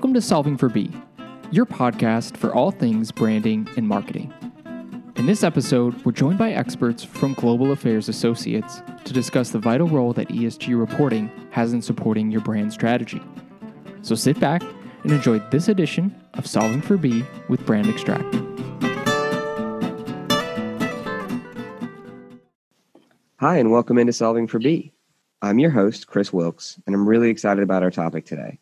Welcome to Solving for B, your podcast for all things branding and marketing. In this episode, we're joined by experts from Global Affairs Associates to discuss the vital role that ESG reporting has in supporting your brand strategy. So sit back and enjoy this edition of Solving for B with Brand Extract. Hi, and welcome into Solving for B. I'm your host, Chris Wilkes, and I'm really excited about our topic today,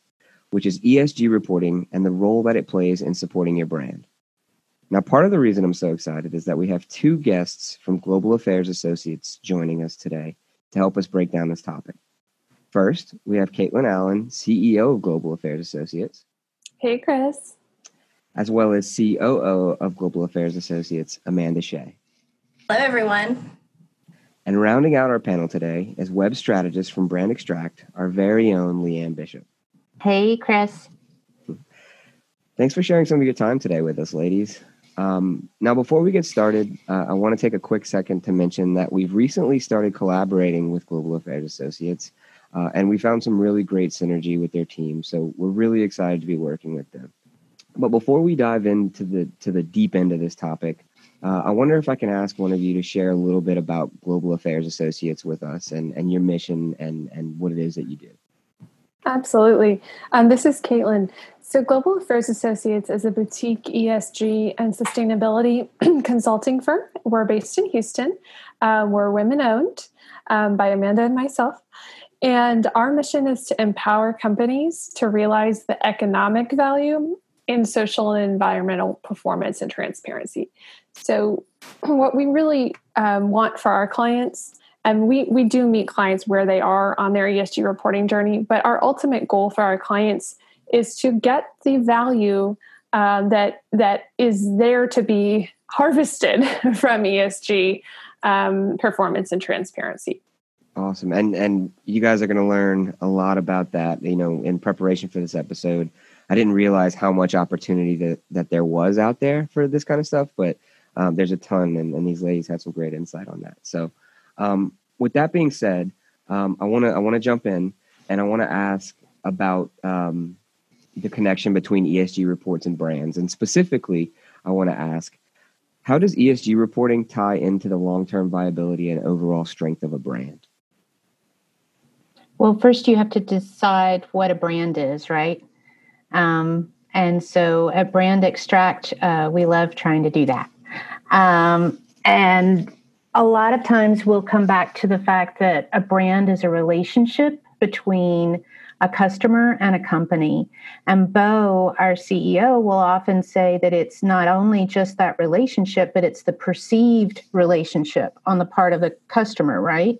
which is ESG reporting and the role that it plays in supporting your brand. Now, part of the reason I'm so excited is that we have two guests from Global Affairs Associates joining us today to help us break down this topic. First, we have Caitlin Allen, CEO of Global Affairs Associates. Hey, Chris. As well as COO of Global Affairs Associates, Amanda Shea. Hello, everyone. And rounding out our panel today is web strategist from Brand Extract, our very own Leanne Bishop. Hey, Chris. Thanks for sharing some of your time today with us, ladies. Um, now, before we get started, uh, I want to take a quick second to mention that we've recently started collaborating with Global Affairs Associates, uh, and we found some really great synergy with their team. So we're really excited to be working with them. But before we dive into the to the deep end of this topic, uh, I wonder if I can ask one of you to share a little bit about Global Affairs Associates with us and, and your mission and, and what it is that you do. Absolutely. Um, this is Caitlin. So, Global Affairs Associates is a boutique ESG and sustainability consulting firm. We're based in Houston. Uh, we're women owned um, by Amanda and myself. And our mission is to empower companies to realize the economic value in social and environmental performance and transparency. So, what we really um, want for our clients, and we, we do meet clients where they are on their ESG reporting journey, but our ultimate goal for our clients is to get the value um, that that is there to be harvested from ESG um, performance and transparency. Awesome, and and you guys are going to learn a lot about that. You know, in preparation for this episode, I didn't realize how much opportunity that that there was out there for this kind of stuff, but um, there's a ton, and, and, these ladies have some great insight on that. So, um, with that being said, um, I want to I want to jump in and I want to ask about um, the connection between ESG reports and brands, and specifically, I want to ask, how does ESG reporting tie into the long term viability and overall strength of a brand? Well, first you have to decide what a brand is, right? Um, and so at Brand Extract, uh, we love trying to do that. Um, and a lot of times we'll come back to the fact that a brand is a relationship between a customer and a company. And Bo, our CEO, will often say that it's not only just that relationship, but it's the perceived relationship on the part of the customer, right?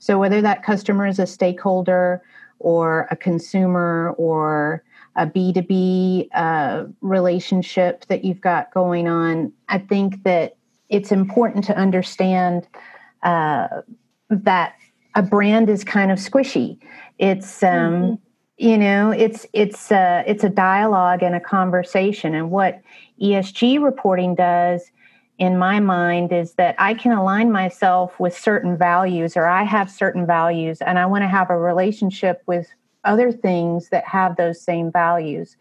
So whether that customer is a stakeholder or a consumer or a B2B uh, relationship that you've got going on, I think that it's important to understand uh, that a brand is kind of squishy. It's um, mm-hmm. you know, it's it's uh, it's a dialogue and a conversation. And what ESG reporting does, in my mind, is that I can align myself with certain values, or I have certain values, and I want to have a relationship with other things that have those same values.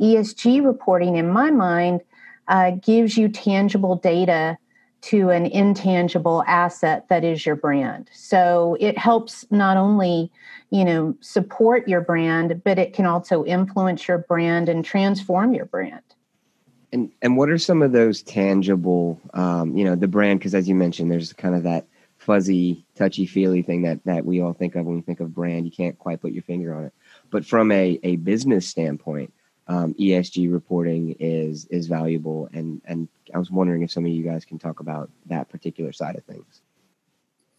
ESG reporting, in my mind, uh, gives you tangible data to an intangible asset that is your brand. So it helps not only, you know, support your brand, but it can also influence your brand and transform your brand. And and what are some of those tangible, um, you know, the brand? Because as you mentioned, there's kind of that fuzzy, touchy feely thing that that we all think of when we think of brand. You can't quite put your finger on it. But from a, a business standpoint, um, ESG reporting is is valuable, and and I was wondering if some of you guys can talk about that particular side of things.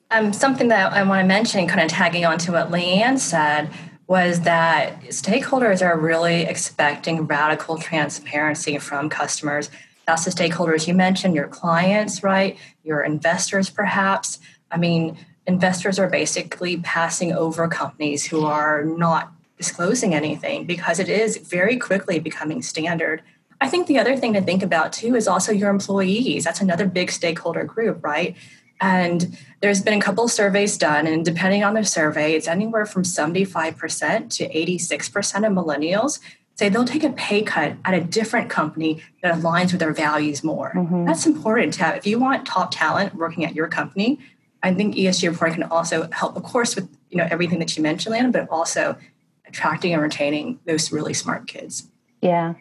Um, something that I want to mention, kind of tagging on to what Leanne said, was that stakeholders are really expecting radical transparency from customers. That's the stakeholders you mentioned, your clients, right? Your investors, perhaps. I mean, investors are basically passing over companies who are not disclosing anything because it is very quickly becoming standard. I think the other thing to think about too is also your employees. That's another big stakeholder group, right? And there's been a couple surveys done, and depending on the survey, it's anywhere from 75% to 86% of millennials say they'll take a pay cut at a different company that aligns with their values more. Mm-hmm. That's important to have. If you want top talent working at your company, I think ESG reporting can also help, of course, with you know everything that you mentioned, Lana, but also attracting and retaining those really smart kids. Yeah,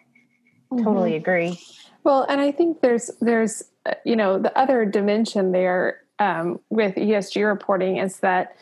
totally mm-hmm. agree. Well, and I think there's there's uh, you know the other dimension there um, with ESG reporting is that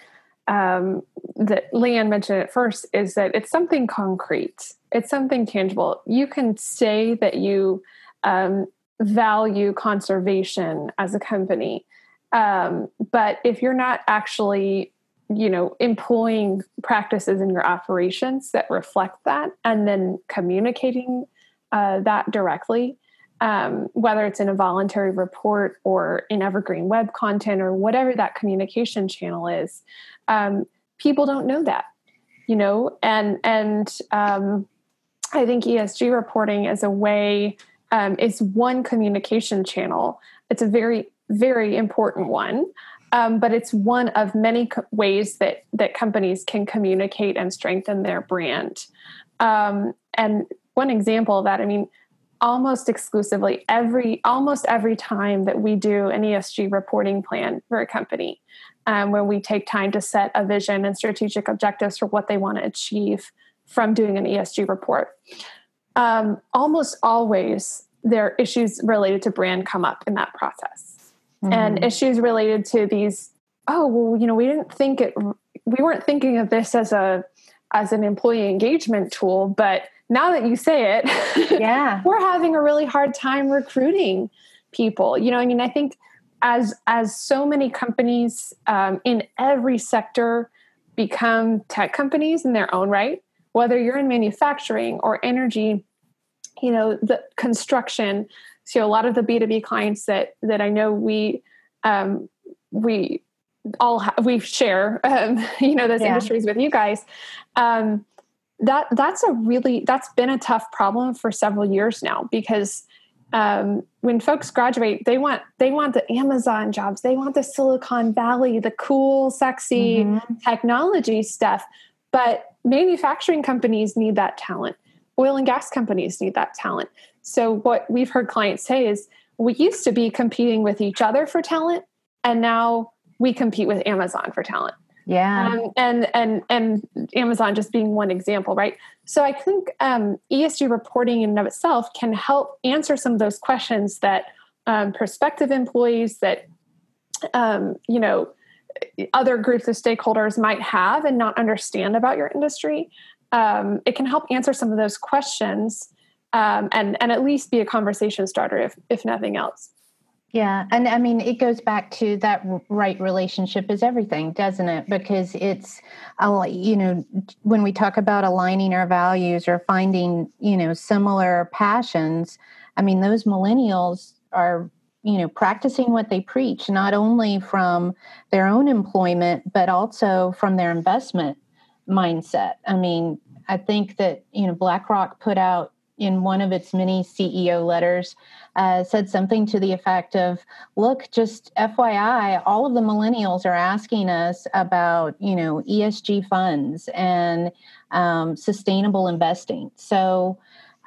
um, that Leanne mentioned at first is that it's something concrete. It's something tangible. You can say that you um, value conservation as a company, um, but if you're not actually, you know, employing practices in your operations that reflect that, and then communicating uh, that directly, um, whether it's in a voluntary report or in evergreen web content or whatever that communication channel is um, people don't know that you know? And and um, i think esg reporting is a way um, it's one communication channel. It's a very very important one um, but it's one of many co- ways that that companies can communicate and strengthen their brand. Um, and one example of that i mean almost exclusively every almost every time that we do an ESG reporting plan for a company, um, where we take time to set a vision and strategic objectives for what they want to achieve from doing an ESG report. Um, almost always, there are issues related to brand come up in that process, mm-hmm. and issues related to these. Oh well, you know, we didn't think it. We weren't thinking of this as a as an employee engagement tool, but now that you say it, yeah, we're having a really hard time recruiting people. You know, I mean, I think as as so many companies um, in every sector become tech companies in their own right, whether you're in manufacturing or energy, you know, the construction. So a lot of the B two B clients that that I know we um, we all ha- we share, um, you know, those yeah. industries with you guys. Um, that that's a really that's been a tough problem for several years now because um, when folks graduate they want they want the amazon jobs they want the silicon valley the cool sexy mm-hmm. technology stuff but manufacturing companies need that talent oil and gas companies need that talent so what we've heard clients say is we used to be competing with each other for talent and now we compete with amazon for talent. Yeah. Um, and and and amazon just being one example right? So i think um, esg reporting in and of itself can help answer some of those questions that um, prospective employees that um, you know other groups of stakeholders might have and not understand about your industry. Um, it can help answer some of those questions um, and and at least be a conversation starter if if nothing else yeah. And I mean, it goes back to that right relationship is everything, doesn't it? Because it's, you know, when we talk about aligning our values or finding, you know, similar passions, I mean, those millennials are, you know, practicing what they preach, not only from their own employment, but also from their investment mindset. I mean, I think that, you know, BlackRock put out in one of its many CEO letters, uh, said something to the effect of, "Look, just FYI, all of the millennials are asking us about, you know, ESG funds and um, sustainable investing." So,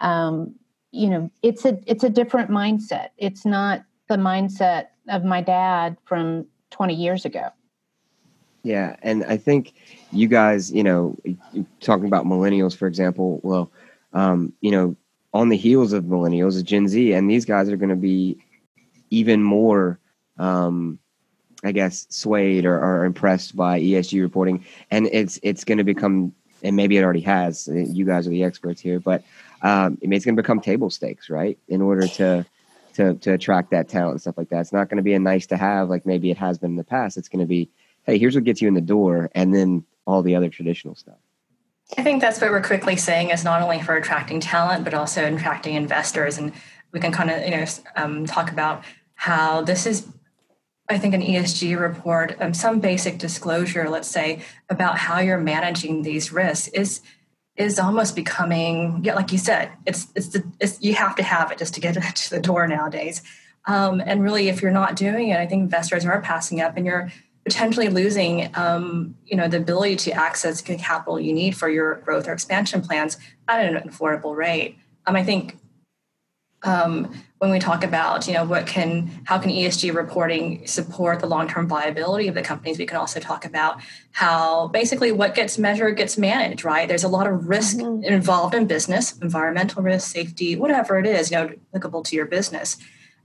um, you know, it's a it's a different mindset. It's not the mindset of my dad from 20 years ago. Yeah, and I think you guys, you know, talking about millennials, for example, well um, you know, on the heels of millennials Gen Z, and these guys are going to be even more, um, I guess, swayed or, or, impressed by ESG reporting, and it's it's going to become, and maybe it already has. You guys are the experts here, but um, it's going to become table stakes, right? In order to to to attract that talent and stuff like that, it's not going to be a nice to have like maybe it has been in the past. It's going to be, hey, here's what gets you in the door, and then all the other traditional stuff. I think that's what we're quickly saying is not only for attracting talent, but also attracting investors. And we can kind of, you know, um, talk about how this is, I think, an ESG report, um, some basic disclosure, let's say, about how you're managing these risks is is almost becoming, yeah, like you said, it's it's, the, it's you have to have it just to get to the door nowadays. Um, and really, if you're not doing it, I think investors are passing up, and you're potentially losing um, you know the ability to access the capital you need for your growth or expansion plans at an affordable rate. Um, i think um, when we talk about you know what can how can esg reporting support the long-term viability of the companies we can also talk about how basically what gets measured gets managed right? There's a lot of risk mm-hmm. involved in business environmental risk safety whatever it is you know applicable to your business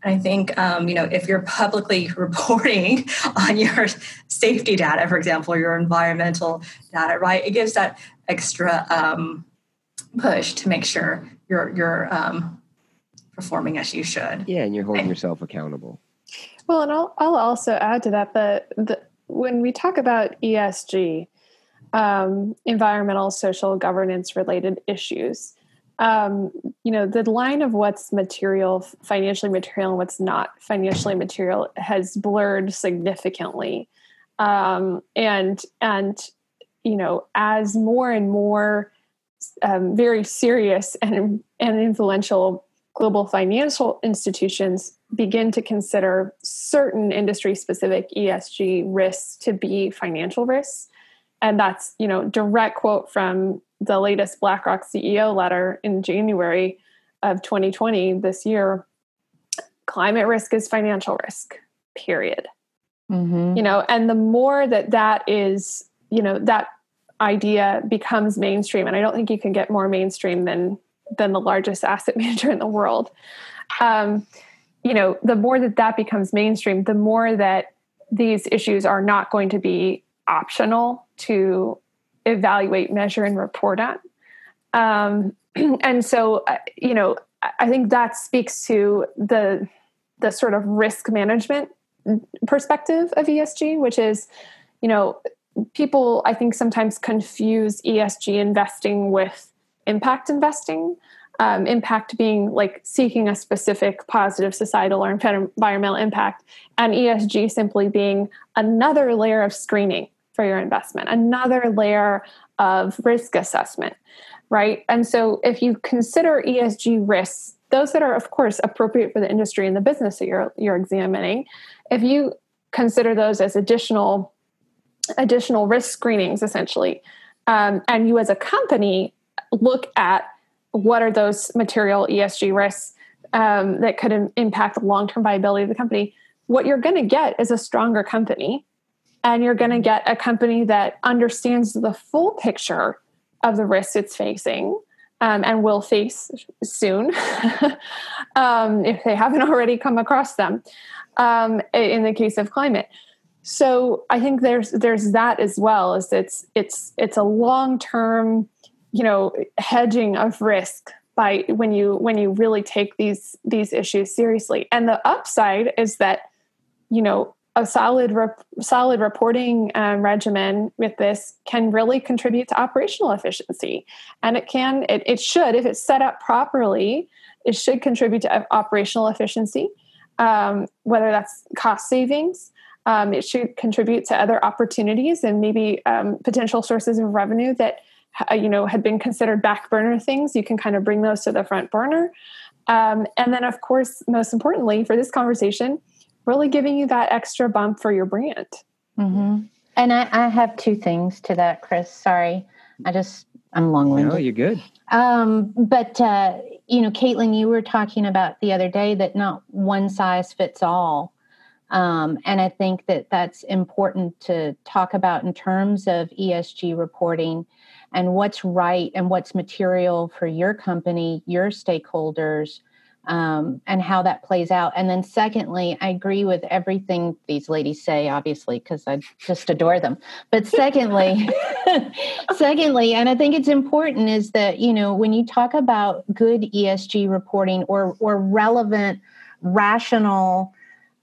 I think, um, you know, if you're publicly reporting on your safety data, for example, your environmental data, right, it gives that extra um, push to make sure you're you're um, performing as you should. Yeah, and you're holding yourself accountable. Well, and I'll I'll also add to that that the, when we talk about ESG, um, environmental, social, governance related issues um, you know, the line of what's material, financially material, and what's not financially material has blurred significantly. Um, and and you know, as more and more um, very serious and and influential global financial institutions begin to consider certain industry specific ESG risks to be financial risks. And that's, you know, direct quote from the latest BlackRock CEO letter in January of 2020 this year, climate risk is financial risk, period. Mm-hmm. You know, and the more that that is, you know, that idea becomes mainstream, and I don't think you can get more mainstream than than the largest asset manager in the world. Um, you know, the more that that becomes mainstream, the more that these issues are not going to be optional to evaluate, measure, and report on. Um, and so, uh, you know, I think that speaks to the the sort of risk management perspective of ESG, which is, you know, people I think sometimes confuse ESG investing with impact investing. Um, impact being like seeking a specific positive societal or environmental impact, and ESG simply being another layer of screening for your investment, another layer of risk assessment, right? And so if you consider ESG risks, those that are of course appropriate for the industry and the business that you're you're examining, if you consider those as additional additional risk screenings essentially, um, and you as a company look at what are those material ESG risks um, that could Im- impact the long term viability of the company, what you're going to get is a stronger company and you're going to get a company that understands the full picture of the risks it's facing um, and will face soon um, if they haven't already come across them um, in the case of climate. So i think there's there's that as well as it's it's it's a long term you know hedging of risk by when you when you really take these these issues seriously. And the upside is that you know a solid rep- solid reporting um, regimen with this can really contribute to operational efficiency. And it can it, it should if it's set up properly it should contribute to operational efficiency um, whether that's cost savings um, it should contribute to other opportunities and maybe um, potential sources of revenue that uh, you know had been considered back burner things. You can kind of bring those to the front burner. Um, and then of course most importantly for this conversation really giving you that extra bump for your brand. Mm-hmm. And I, I, have two things to that, Chris. Sorry, I just I'm long winded. No, you're good. Um, but uh, you know, Caitlin, you were talking about the other day that not one size fits all. Um, and I think that that's important to talk about in terms of ESG reporting and what's right and what's material for your company, your stakeholders, um, and how that plays out. And then, secondly, I agree with everything these ladies say, obviously, because I just adore them. But secondly, secondly, and I think it's important is that you know when you talk about good ESG reporting or or relevant, rational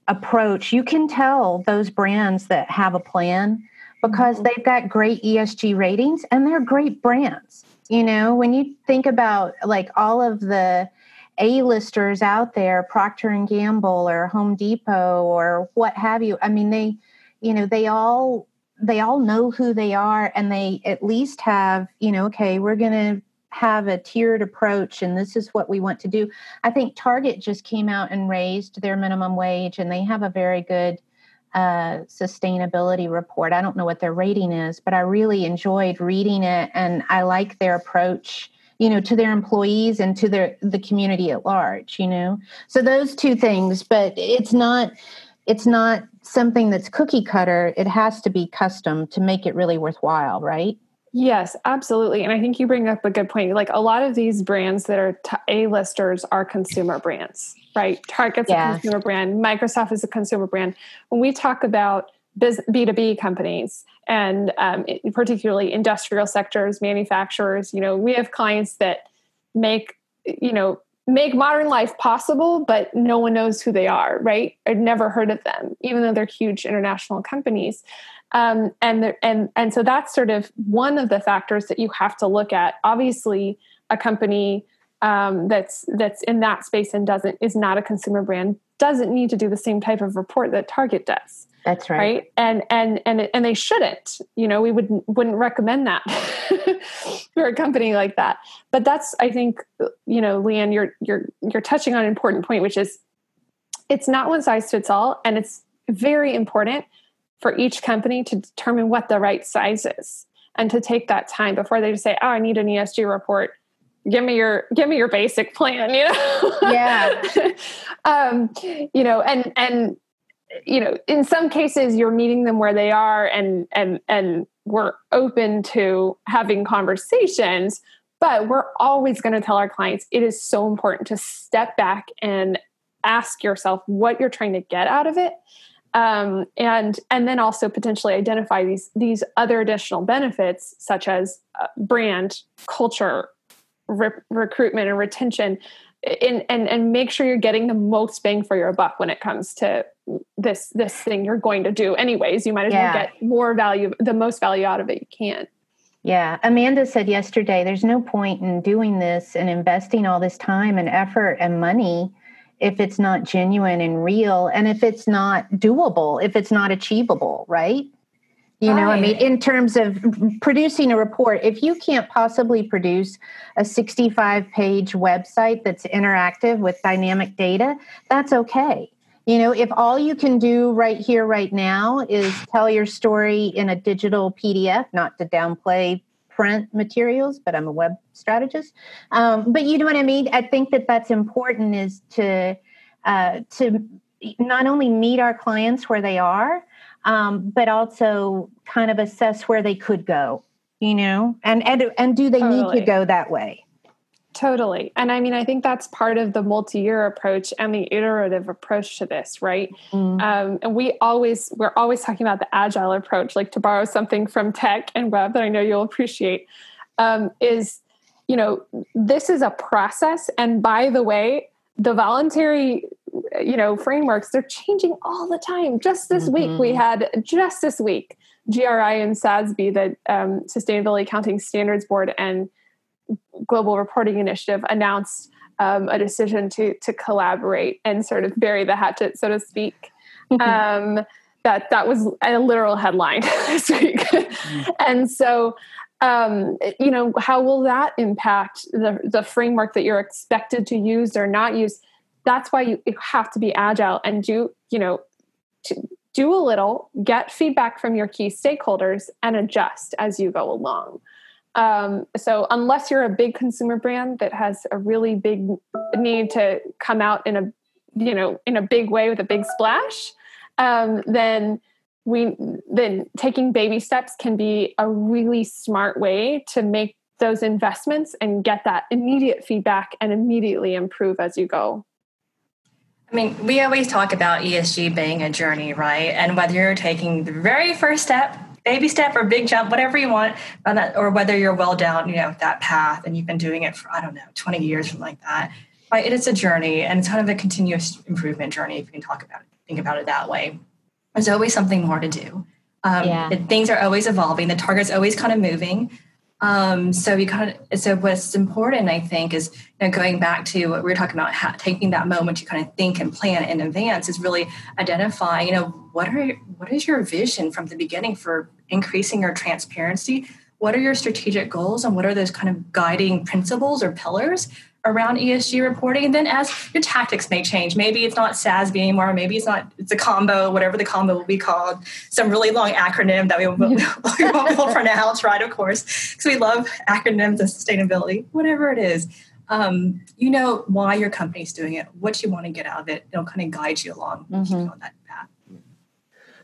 approach, you can tell those brands that have a plan because mm-hmm. they've got great ESG ratings and they're great brands. You know, when you think about like all of the a-listers out there, Procter and Gamble or Home Depot or what have you. I mean, they, you know, they all they all know who they are and they at least have, you know, okay, we're going to have a tiered approach and this is what we want to do. I think Target just came out and raised their minimum wage and they have a very good uh, sustainability report. I don't know what their rating is, but I really enjoyed reading it, and I like their approach. You know, to their employees and to their the community at large. You know, so those two things. But it's not it's not something that's cookie cutter. It has to be custom to make it really worthwhile, right? Yes, absolutely. And I think you bring up a good point. Like a lot of these brands that are t- A-listers are consumer brands, right? Target's yeah. a consumer brand, Microsoft is a consumer brand. When we talk about B2B companies and um, particularly industrial sectors, manufacturers, you know, we have clients that make, you know, make modern life possible, but no one knows who they are, right? I'd never heard of them, even though they're huge international companies. Um, and and and so that's sort of one of the factors that you have to look at. Obviously, a company um, that's that's in that space and doesn't is not a consumer brand doesn't need to do the same type of report that Target does. That's right. Right. And and and and they shouldn't. You know, we wouldn't wouldn't recommend that for a company like that. But that's I think you know, Leanne, you're you're you're touching on an important point, which is it's not one size fits all, and it's very important for each company to determine what the right size is and to take that time before they just say, "Oh, I need an ESG report." Give me your give me your basic plan, you know. Yeah. um, you know, and and you know, in some cases you're meeting them where they are and and and we're open to having conversations, but we're always going to tell our clients it is so important to step back and ask yourself what you're trying to get out of it um, and and then also potentially identify these these other additional benefits such as uh, brand culture re- recruitment and retention in, and and make sure you're getting the most bang for your buck when it comes to this this thing you're going to do anyways. You might as yeah. well get more value the most value out of it you can. Yeah. Amanda said yesterday there's no point in doing this and investing all this time and effort and money if it's not genuine and real and if it's not doable if it's not achievable right you know right. i mean in terms of producing a report if you can't possibly produce a 65 page website that's interactive with dynamic data that's okay you know if all you can do right here right now is tell your story in a digital pdf not to downplay print materials, but I'm a web strategist. Um, but you know what I mean? I think that that's important is to uh, to not only meet our clients where they are, um, but also kind of assess where they could go. You know, and and and do they totally. need to go that way? Totally. And I mean, I think that's part of the multi year approach and the iterative approach to this, right? Mm. Um, and we always, we're always talking about the agile approach, like to borrow something from tech and web that I know you'll appreciate, um, is, you know, this is a process. And by the way, the voluntary, you know, frameworks, they're changing all the time. Just this mm-hmm. week, we mm-hmm. had, just this week, GRI and SASB, the um, Sustainability Accounting Standards Board, and Global Reporting Initiative announced um, a decision to to collaborate and sort of bury the hatchet, so to speak. Mm-hmm. Um, that that was a literal headline this week, mm-hmm. and so um, you know how will that impact the the framework that you're expected to use or not use? That's why you, have to be agile and do you know do a little, get feedback from your key stakeholders, and adjust as you go along. Um, so unless you're a big consumer brand that has a really big need to come out in a you know in a big way with a big splash, um, then we then taking baby steps can be a really smart way to make those investments and get that immediate feedback and immediately improve as you go. I mean, we always talk about ESG being a journey, right? And whether you're taking the very first step baby step or big jump, whatever you want, that, or whether you're well down, you know, that path and you've been doing it for, I don't know, 20 years, something like that. Right? It is a journey and it's kind of a continuous improvement journey if you can talk about it, think about it that way. There's always something more to do. Um, yeah. it, things are always evolving. The target's always kind of moving. Um, so you kind of so what's important, I think, is know, going back to what we were talking about, how, taking that moment to kind of think and plan in advance is really identifying, you know, what are what is your vision from the beginning for increasing your transparency? What are your strategic goals, and what are those kind of guiding principles or pillars around ESG reporting. And then as your tactics may change, maybe it's not SASB anymore, maybe it's not, it's a combo, whatever the combo will be called, some really long acronym that we, will, we won't be able to pronounce, right? Of course, because we love acronyms and sustainability, whatever it is. Um, you know why your company's doing it, what you want to get out of it. It'll kind of guide you along mm-hmm. on that path.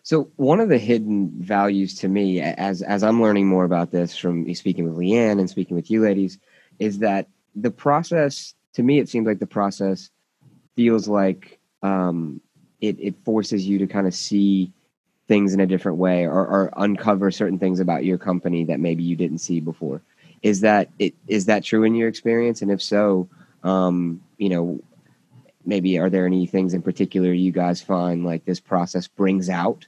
So one of the hidden values to me, as as I'm learning more about this from speaking with Leanne and speaking with you ladies, is that the process to me it seems like the process feels like um, it it forces you to kind of see things in a different way or, or uncover certain things about your company that maybe you didn't see before. Is that it? Is that true in your experience? And if so, um, you know, maybe are there any things in particular you guys find like this process brings out?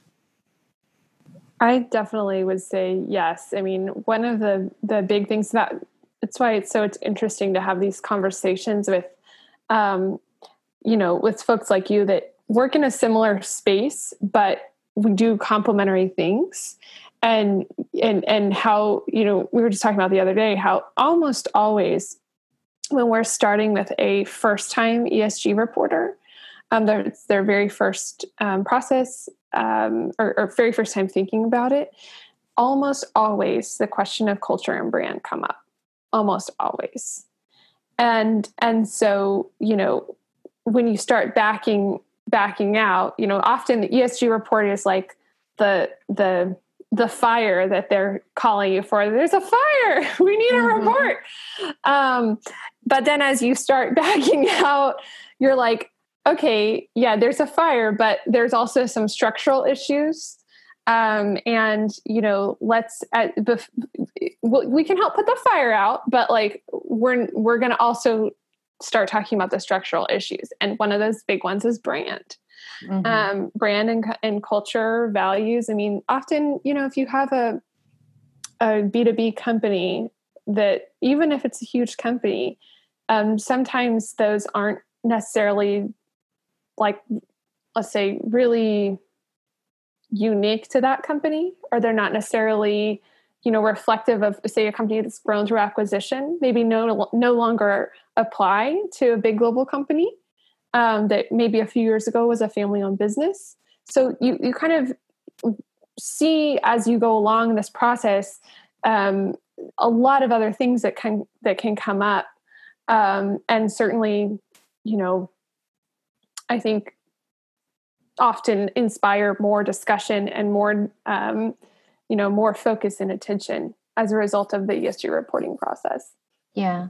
I definitely would say yes. I mean, one of the the big things that it's why it's so it's interesting to have these conversations with um, you know with folks like you that work in a similar space but we do complementary things and and and how you know we were just talking about the other day how almost always when we're starting with a first time esg reporter um, their, their very first um, process um, or, or very first time thinking about it almost always the question of culture and brand come up. Almost always. And and so you know when you start backing backing out you know often the esg report is like the the the fire that they're calling you for. There's a fire. We need a mm-hmm. report. Um, but then as you start backing out you're like okay yeah there's a fire but there's also some structural issues. Um, and you know let's at, bef- we can help put the fire out but like we're we're going to also start talking about the structural issues. And one of those big ones is brand mm-hmm. um, brand and, and culture values i mean often you know if you have a a b2b company that even if it's a huge company um, sometimes those aren't necessarily like let's say really unique to that company or they're not necessarily you know reflective of say a company that's grown through acquisition maybe no no longer apply to a big global company um, that maybe a few years ago was a family owned business. So you you kind of see as you go along this process um, a lot of other things that can that can come up. Um, and certainly you know i think often inspire more discussion and more um, you know more focus and attention as a result of the esg reporting process. Yeah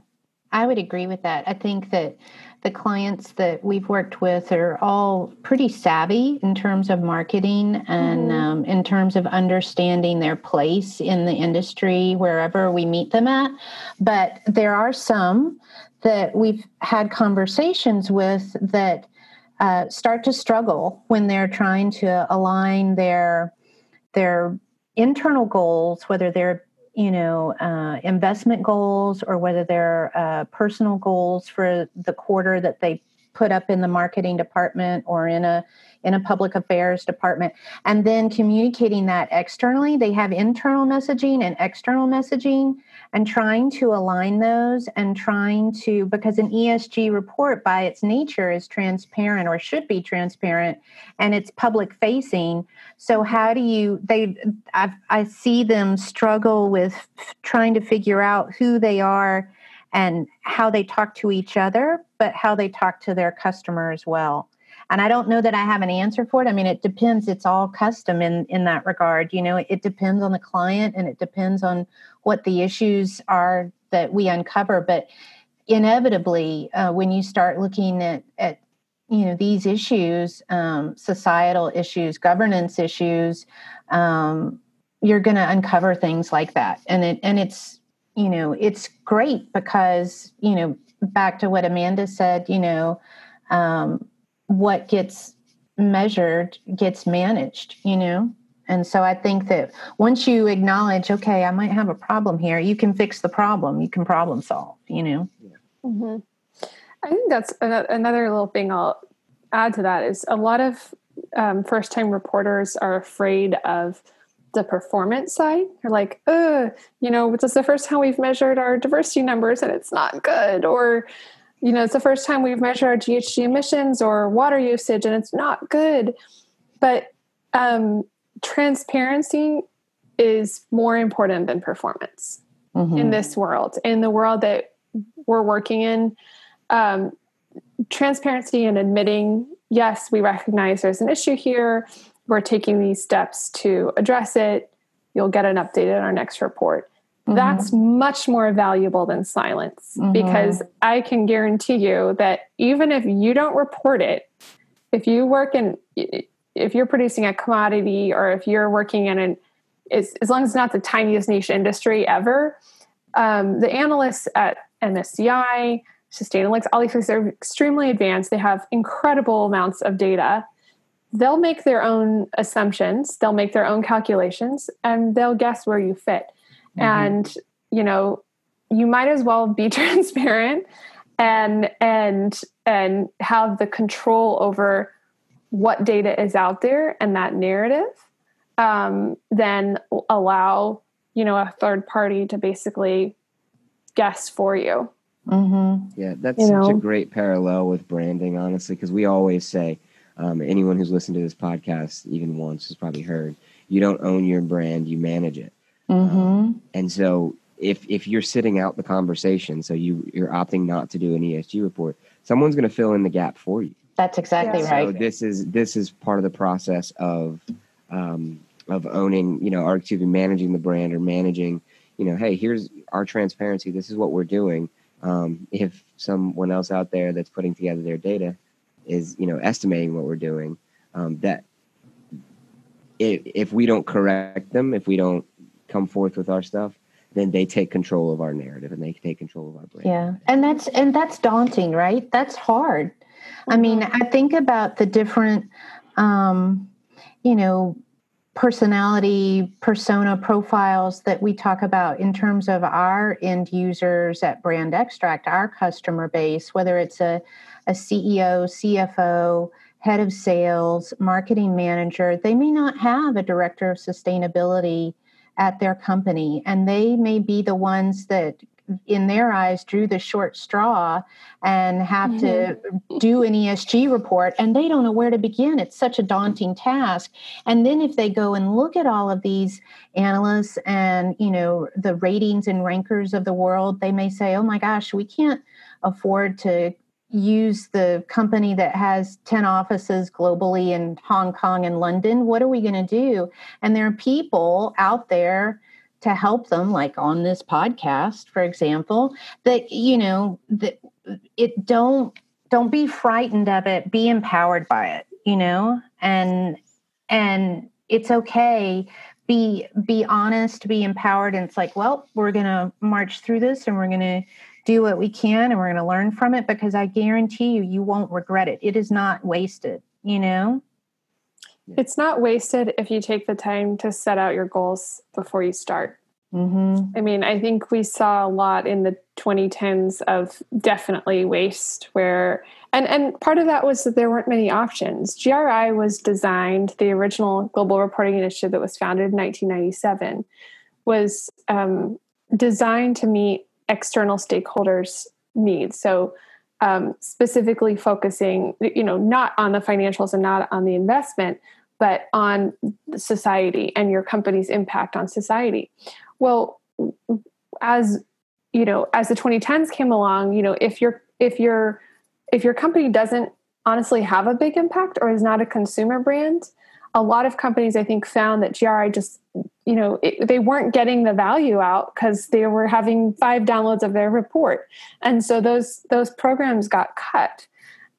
i would agree with that. I think that the clients that we've worked with are all pretty savvy in terms of marketing and mm-hmm. um, in terms of understanding their place in the industry wherever we meet them at but there are some that we've had conversations with that uh, start to struggle when they're trying to align their their internal goals, whether they're you know uh, investment goals or whether they're uh, personal goals for the quarter that they put up in the marketing department or in a in a public affairs department. And then communicating that externally they have internal messaging and external messaging and trying to align those and trying to because an ESG report by its nature is transparent or should be transparent and it's public facing. So how do you they i I see them struggle with trying to figure out who they are and how they talk to each other but how they talk to their customer as well and i don't know that i have an answer for it. I mean it depends. It's all custom in in that regard you know? It depends on the client and it depends on what the issues are that we uncover. But inevitably uh, when you start looking at at you know these issues um, societal issues governance issues um, you're going to uncover things like that. And it and it's you know it's great because you know back to what amanda said you know um, what gets measured gets managed you know and so i think that once you acknowledge okay i might have a problem here you can fix the problem you can problem solve you know mm-hmm. i think that's another little thing i'll add to that is a lot of um, first time reporters are afraid of the performance side. They're like, oh, you know, this is the first time we've measured our diversity numbers and it's not good. Or you know, it's the first time we've measured our GHG emissions or water usage and it's not good. But um, transparency is more important than performance mm-hmm. in this world. In the world that we're working in, um, transparency and admitting, yes, we recognize there's an issue here. We're taking these steps to address it. You'll get an update in our next report. Mm-hmm. That's much more valuable than silence mm-hmm. because I can guarantee you that even if you don't report it, if you work in, if you're producing a commodity or if you're working in an, as, as long as it's not the tiniest niche industry ever, um, the analysts at MSCI, Sustainalytics, all these things are extremely advanced. They have incredible amounts of data. They'll make their own assumptions, they'll make their own calculations, and they'll guess where you fit. Mm-hmm. And, you know, you might as well be transparent and and and have the control over what data is out there and that narrative um, then allow you know a third party to basically guess for you mm-hmm. yeah that's you such know? a great parallel with branding honestly because we always say um, anyone who's listened to this podcast even once has probably heard you don't own your brand you manage it mm-hmm. um, and so if if you're sitting out the conversation so you you're opting not to do an esg report someone's going to fill in the gap for you that's exactly yeah. right so this is this is part of the process of um, of owning, you know, or excuse me, managing the brand or managing, you know, hey, here's our transparency. This is what we're doing. Um, if someone else out there that's putting together their data is, you know, estimating what we're doing, um, that if, if we don't correct them, if we don't come forth with our stuff, then they take control of our narrative and they take control of our brand. Yeah. And that's and that's daunting, right? That's hard. I mean, I think about the different um, you know, personality persona profiles that we talk about in terms of our end users at brand extract our customer base whether it's a, a ceo cfo head of sales marketing manager they may not have a director of sustainability at their company and they may be the ones that in their eyes drew the short straw and have mm-hmm. to do an ESG report and they don't know where to begin. It's such a daunting task. And then if they go and look at all of these analysts and, you know, the ratings and rankers of the world, they may say, "Oh my gosh, we can't afford to use the company that has 10 offices globally in Hong Kong and London. What are we going to do?" And there are people out there to help them like on this podcast for example that you know that it don't don't be frightened of it be empowered by it you know and and it's okay be be honest be empowered and it's like well we're going to march through this and we're going to do what we can and we're going to learn from it because i guarantee you you won't regret it it is not wasted you know it's not wasted if you take the time to set out your goals before you start. Mm-hmm. I mean, I think we saw a lot in the 2010s of definitely waste where and and part of that was that there weren't many options. GRI was designed, the original global reporting initiative that was founded in 1997 was um, designed to meet external stakeholders' needs. So um, specifically focusing, you know, not on the financials and not on the investment, but on society and your company's impact on society. Well, as you know, as the 2010s came along, you know, if your if your if your company doesn't honestly have a big impact or is not a consumer brand, a lot of companies I think found that GRI just you know it, they weren't getting the value out because they were having five downloads of their report, and so those those programs got cut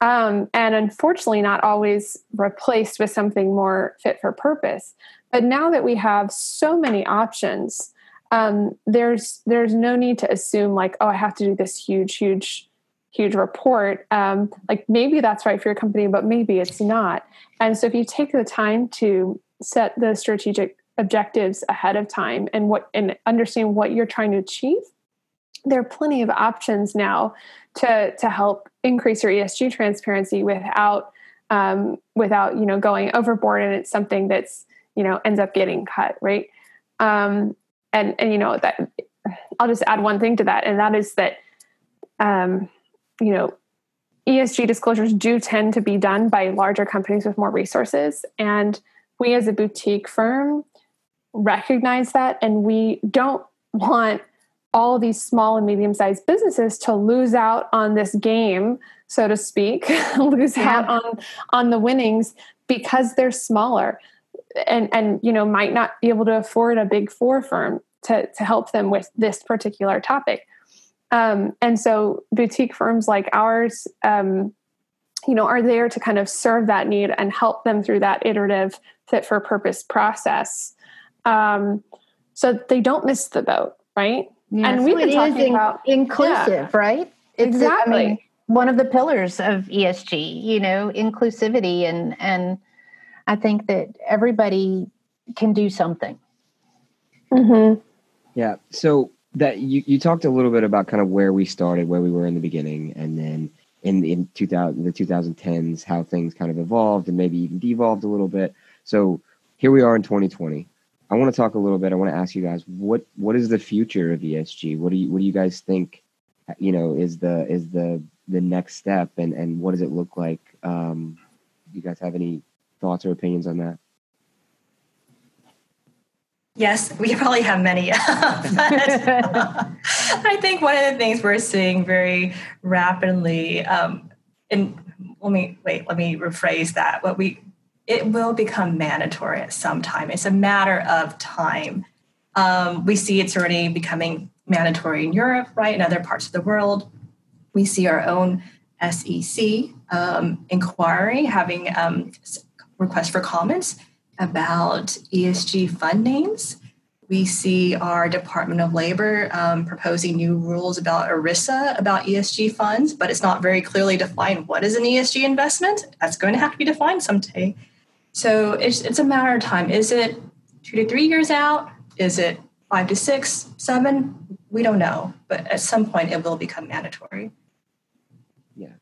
um, and unfortunately not always replaced with something more fit for purpose. But now that we have so many options, um, there's there's no need to assume like, oh, I have to do this huge, huge, huge report. Um, like maybe that's right for your company, but maybe it's not. And so if you take the time to set the strategic objectives ahead of time and what and understand what you're trying to achieve, there are plenty of options now to to help increase your ESG transparency without um, without you know going overboard and it's something that's you know ends up getting cut right um, and and you know that I'll just add one thing to that and that is that um, you know, ESG disclosures do tend to be done by larger companies with more resources. And we as a boutique firm recognize that and we don't want all these small and medium sized businesses to lose out on this game, so to speak, lose yeah. out on on the winnings because they're smaller and and you know might not be able to afford a big four firm to to help them with this particular topic. Um, and so boutique firms like ours um, you know are there to kind of serve that need and help them through that iterative fit for purpose process um, so they don't miss the boat right? Yeah, and so we've been talking in, about inclusive yeah. right? It's exactly. I mean, one of the pillars of esg you know inclusivity and and i think that everybody can do something. Mm-hmm. yeah. So that you, you talked a little bit about kind of where we started where we were in the beginning and then in in 2000 the 2010s how things kind of evolved and maybe even devolved a little bit. So here we are in 2020 i want to talk a little bit i want to ask you guys what what is the future of esg what do you what do you guys think you know is the is the the next step and and what does it look like um you guys have any thoughts or opinions on that Yes, we probably have many. I think one of the things we're seeing very rapidly, um, and let me wait, let me rephrase that. What we it will become mandatory at some time. It's a matter of time. Um, we see it's already becoming mandatory in Europe, right? In other parts of the world, we see our own SEC um, inquiry having um, requests for comments about ESG fund names. We see our Department of Labor um, proposing new rules about ERISA, about ESG funds, but it's not very clearly defined what is an ESG investment. That's going to have to be defined someday. So it's, it's a matter of time. Is it two to three years out? Is it five to six, seven? We don't know, but at some point it will become mandatory. Yeah.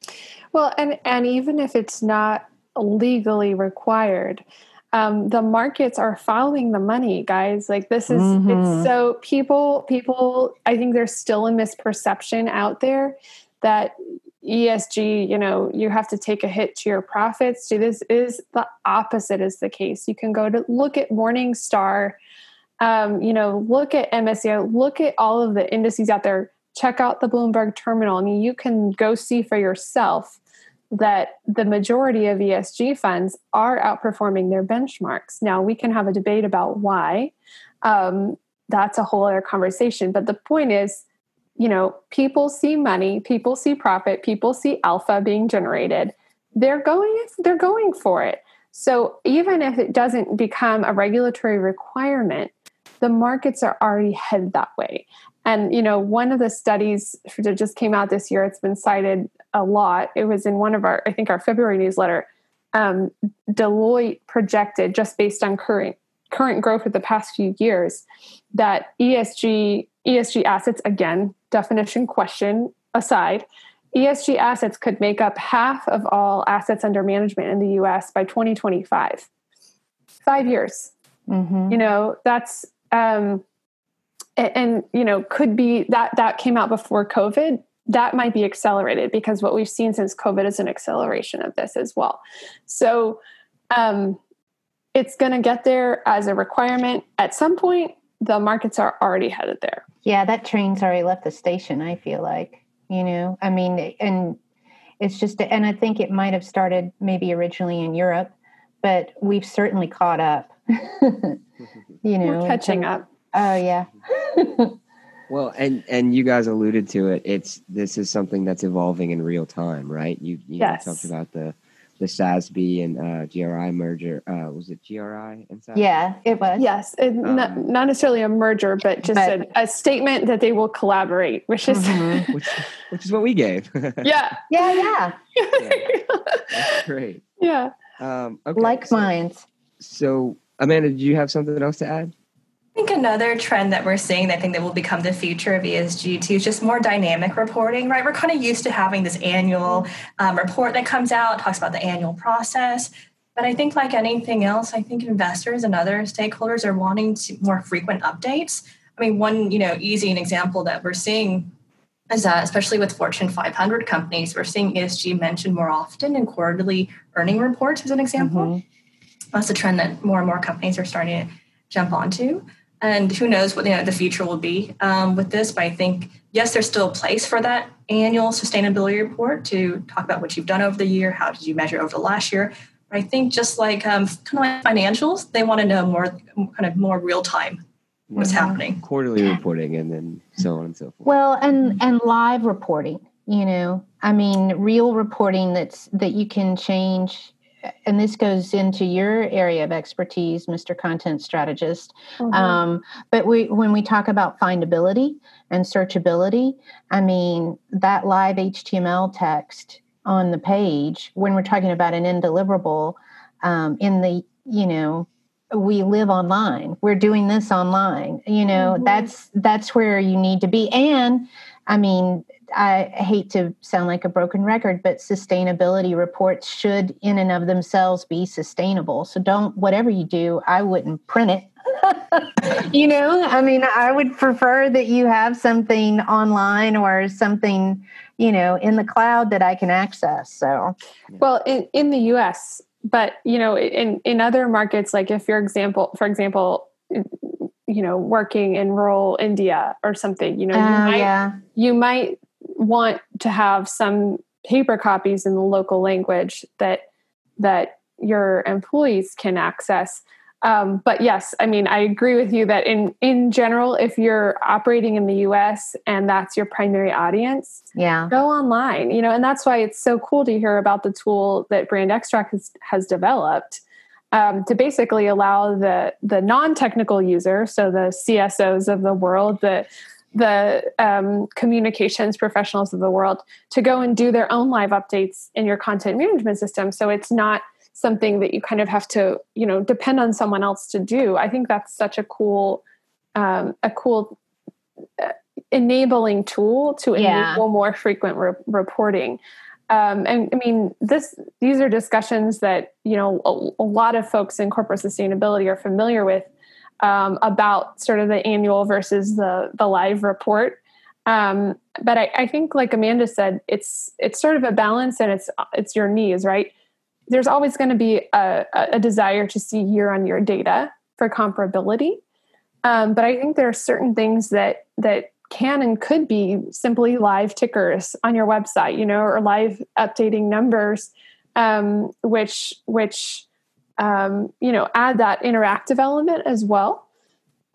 Well, and and even if it's not legally required, um, the markets are following the money guys like this is mm-hmm. it's so people people i think there's still a misperception out there that esg you know you have to take a hit to your profits Do this is the opposite is the case you can go to look at morningstar um, you know look at msci look at all of the indices out there check out the bloomberg terminal i mean you can go see for yourself that the majority of ESG funds are outperforming their benchmarks. Now, we can have a debate about why. Um, that's a whole other conversation. But the point is, you know, people see money, people see profit, people see alpha being generated. They're going, they're going for it. So even if it doesn't become a regulatory requirement, the markets are already headed that way. And you know, one of the studies that just came out this year, it's been cited a lot. It was in one of our, I think, our February newsletter. Um, Deloitte projected, just based on current current growth of the past few years, that ESG ESG assets, again, definition question aside, ESG assets could make up half of all assets under management in the U.S. by 2025. Five years. Mm-hmm. You know, that's um, and, and you know could be that that came out before covid that might be accelerated because what we've seen since covid is an acceleration of this as well so um, it's going to get there as a requirement at some point the markets are already headed there yeah that train's already left the station i feel like you know i mean and it's just and i think it might have started maybe originally in europe but we've certainly caught up you know We're catching up Oh yeah. well, and and you guys alluded to it. It's this is something that's evolving in real time, right? You you yes. talked about the the SASB and uh, GRI merger. Uh, was it GRI and SASB? Yeah, it was. Yes, it, um, not, not, necessarily a merger, but just but, a, a, statement that they will collaborate, which is mm-hmm. which, which, is what we gave. yeah, yeah, yeah. yeah. That's great. Yeah. Um, okay, like so, minds. So, Amanda, do you have something else to add? I think another trend that we're seeing, I think that will become the future of ESG too, is just more dynamic reporting, right? We're kind of used to having this annual um, report that comes out, talks about the annual process. But I think, like anything else, I think investors and other stakeholders are wanting to, more frequent updates. I mean, one you know easy example that we're seeing is that especially with Fortune 500 companies, we're seeing ESG mentioned more often in quarterly earning reports, as an example. Mm-hmm. That's a trend that more and more companies are starting to jump onto. And who knows what you know, the future will be um, with this, but I think, yes, there's still a place for that annual sustainability report to talk about what you've done over the year, how did you measure over the last year. But I think just like um, kind of like financials, they want to know more, kind of more real time what's mm-hmm. happening. Quarterly reporting and then so on and so forth. Well, and and live reporting, you know. I mean, real reporting that's that you can change and this goes into your area of expertise, Mr. Content Strategist. Mm-hmm. Um, but we, when we talk about findability and searchability, I mean, that live HTML text on the page, when we're talking about an indeliverable um, in the, you know, we live online we're doing this online you know mm-hmm. that's that's where you need to be and i mean I hate to sound like a broken record, but sustainability reports should, in and of themselves, be sustainable. So don't, whatever you do, I wouldn't print it. you know, I mean, I would prefer that you have something online or something, you know, in the cloud that I can access. So, well, in, in the US, but, you know, in, in other markets, like if your example, for example, you know, working in rural India or something, you know, you, oh, might, yeah. you might want to have some paper copies in the local language that that your employees can access. Um, but yes, I mean, I agree with you that in in general, if you're operating in the U.S. and that's your primary audience, yeah, go online. You know, and that's why it's so cool to hear about the tool that Brand Extract has, has developed um, to basically allow the the non technical user, so the CSOs of the world, the the um, communications professionals of the world to go and do their own live updates in your content management system so it's not something that you kind of have to you know depend on someone else to do i think that's such a cool um, a cool uh, enabling tool to yeah. enable more frequent re- reporting um, and i mean this these are discussions that you know a, a lot of folks in corporate sustainability are familiar with um, about sort of the annual versus the the live report. Um, but I, I, think, like Amanda said, it's it's sort of a balance, and it's it's your knees right? There's always going to be a, a, desire to see year on year data for comparability, um, but I think there are certain things that that can and could be simply live tickers on your website, you know, or live updating numbers, um, which which um, you know add that interactive element as well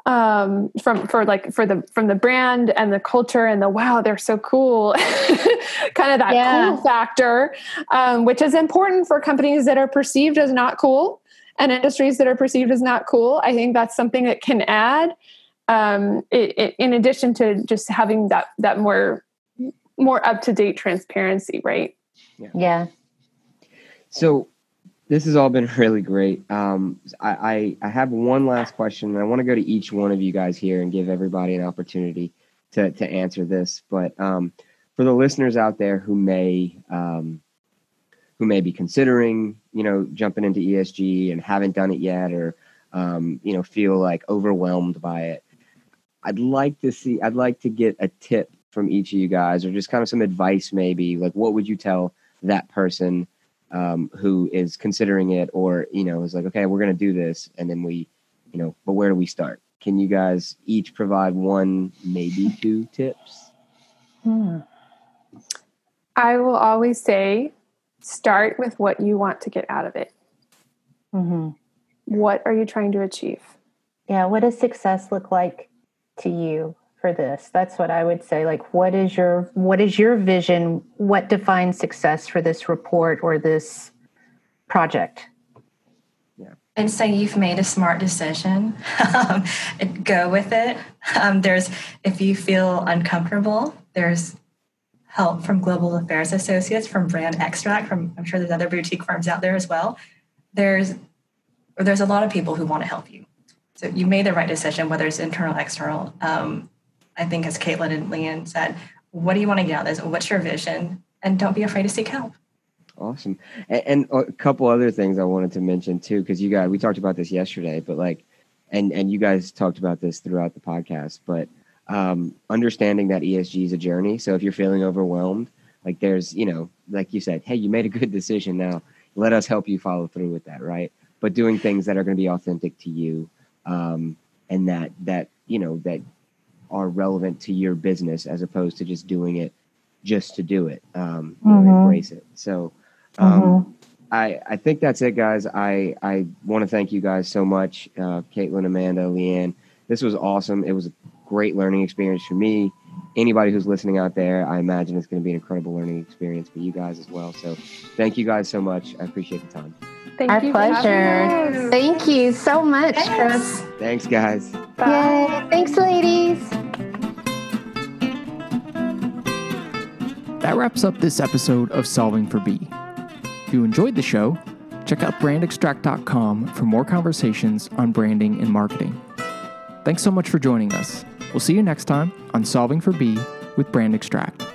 um, from for like for the from the brand and the culture and the wow they're so cool kind of that yeah. cool factor um, which is important for companies that are perceived as not cool and industries that are perceived as not cool i think that's something that can add um, it, it, in addition to just having that that more more up to date transparency right yeah. yeah so this has all been really great. Um, I, I, I have one last question, and I want to go to each one of you guys here and give everybody an opportunity to to answer this. But um, for the listeners out there who may um, who may be considering, you know, jumping into ESG and haven't done it yet, or um, you know, feel like overwhelmed by it, I'd like to see. I'd like to get a tip from each of you guys, or just kind of some advice, maybe. Like, what would you tell that person? Um, who is considering it or you know is like okay we're going to do this. And then we you know but where do we start? Can you guys each provide one maybe two tips? Hmm. i will always say start with what you want to get out of it. Mm-hmm. what are you trying to achieve? Yeah what does success look like to you for this. That's what i would say like what is your what is your vision? What defines success for this report or this project? Yeah. And say you've made a smart decision. Um, go with it. Um, there's if you feel uncomfortable there's help from global affairs associates from brand extract from i'm sure there's other boutique firms out there as well. There's or there's a lot of people who want to help you. So you made the right decision whether it's internal external um, I think, as Caitlin and Leanne said, what do you want to get out of this? What's your vision? And don't be afraid to seek help. Awesome. And, and a couple other things I wanted to mention too, because you guys, we talked about this yesterday, but like, and and you guys talked about this throughout the podcast, but um, understanding that ESG is a journey. So if you're feeling overwhelmed, like there's, you know, like you said, hey, you made a good decision now. Let us help you follow through with that, right? But doing things that are going to be authentic to you, um, and that that you know that are relevant to your business, as opposed to just doing it just to do it. Um, you know, embrace it. So. Um, Mhm. I, I think that's it, guys. I, I want to thank you guys so much, uh, Caitlin, Amanda, Leanne. This was awesome. It was a great learning experience for me. Anybody who's listening out there, I imagine it's going to be an incredible learning experience for you guys as well. So, thank you guys so much. I appreciate the time. Thank Our you pleasure. Thank you so much, Chris. Thanks, guys. Bye. Yay. Thanks, ladies. That wraps up this episode of Solving for B. If you enjoyed the show, check out brandextract.com for more conversations on branding and marketing. Thanks so much for joining us. We'll see you next time on Solving for B with Brand Extract.